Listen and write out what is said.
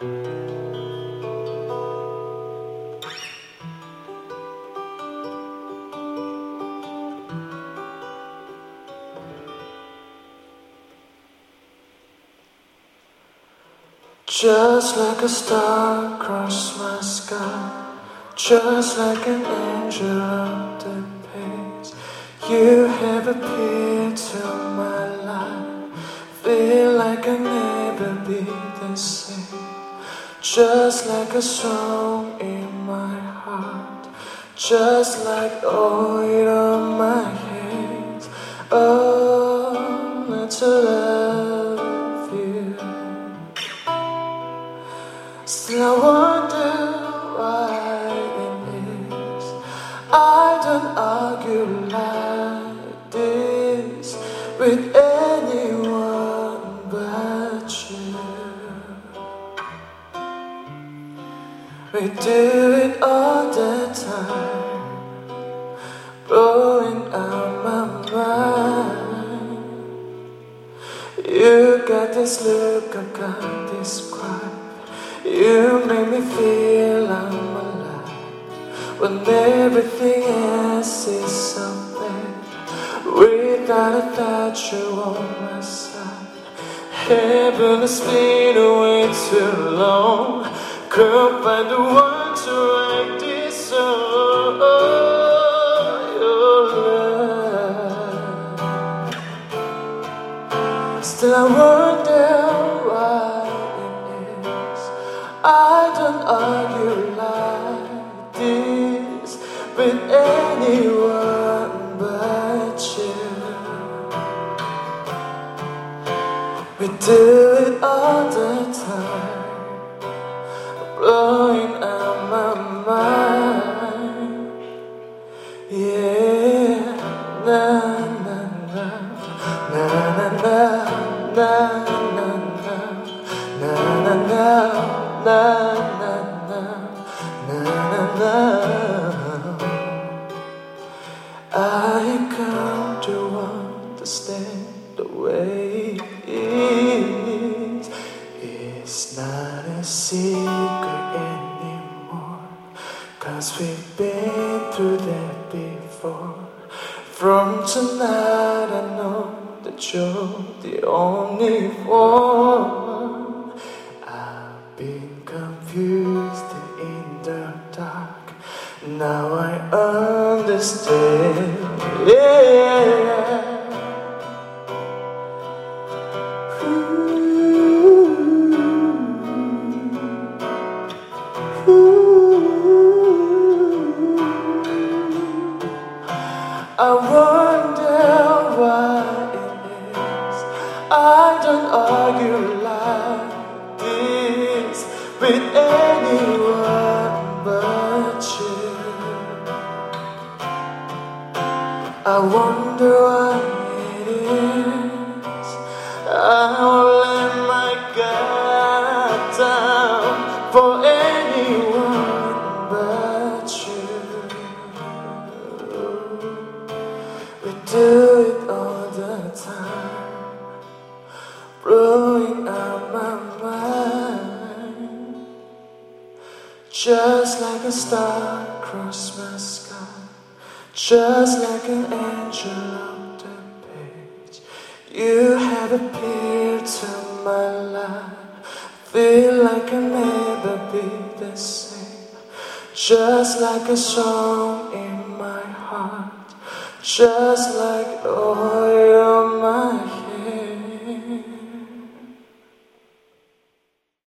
Just like a star across my sky, just like an angel of the you have appeared to my life. Feel like I'll never be the same, just like a song in my heart, just like oil on my hands Oh, let's love you. Still, I wonder why it is I don't argue like this with We do it all the time, blowing out my mind. You got this look I can't describe. You make me feel I'm alive when everything else is something. Without a touch, you on my side. Heaven has been away too long. Couldn't find the one to write this. Your love. Still, I wonder why it is I don't argue like this with anyone but you. We do it all the time, blowing out my mind. Yeah, na na na na na na na na na na na na na na na na I come to understand the way it is. It's not a secret. Cause we've been through that before. From tonight, I know that you're the only one. I've been confused in the dark. Now I understand. Yeah. I don't argue like this with anyone but you. I wonder Just like a star across my sky, just like an angel on the page. You have appeared to my life. Feel like I'll never be the same. Just like a song in my heart, just like oh, oil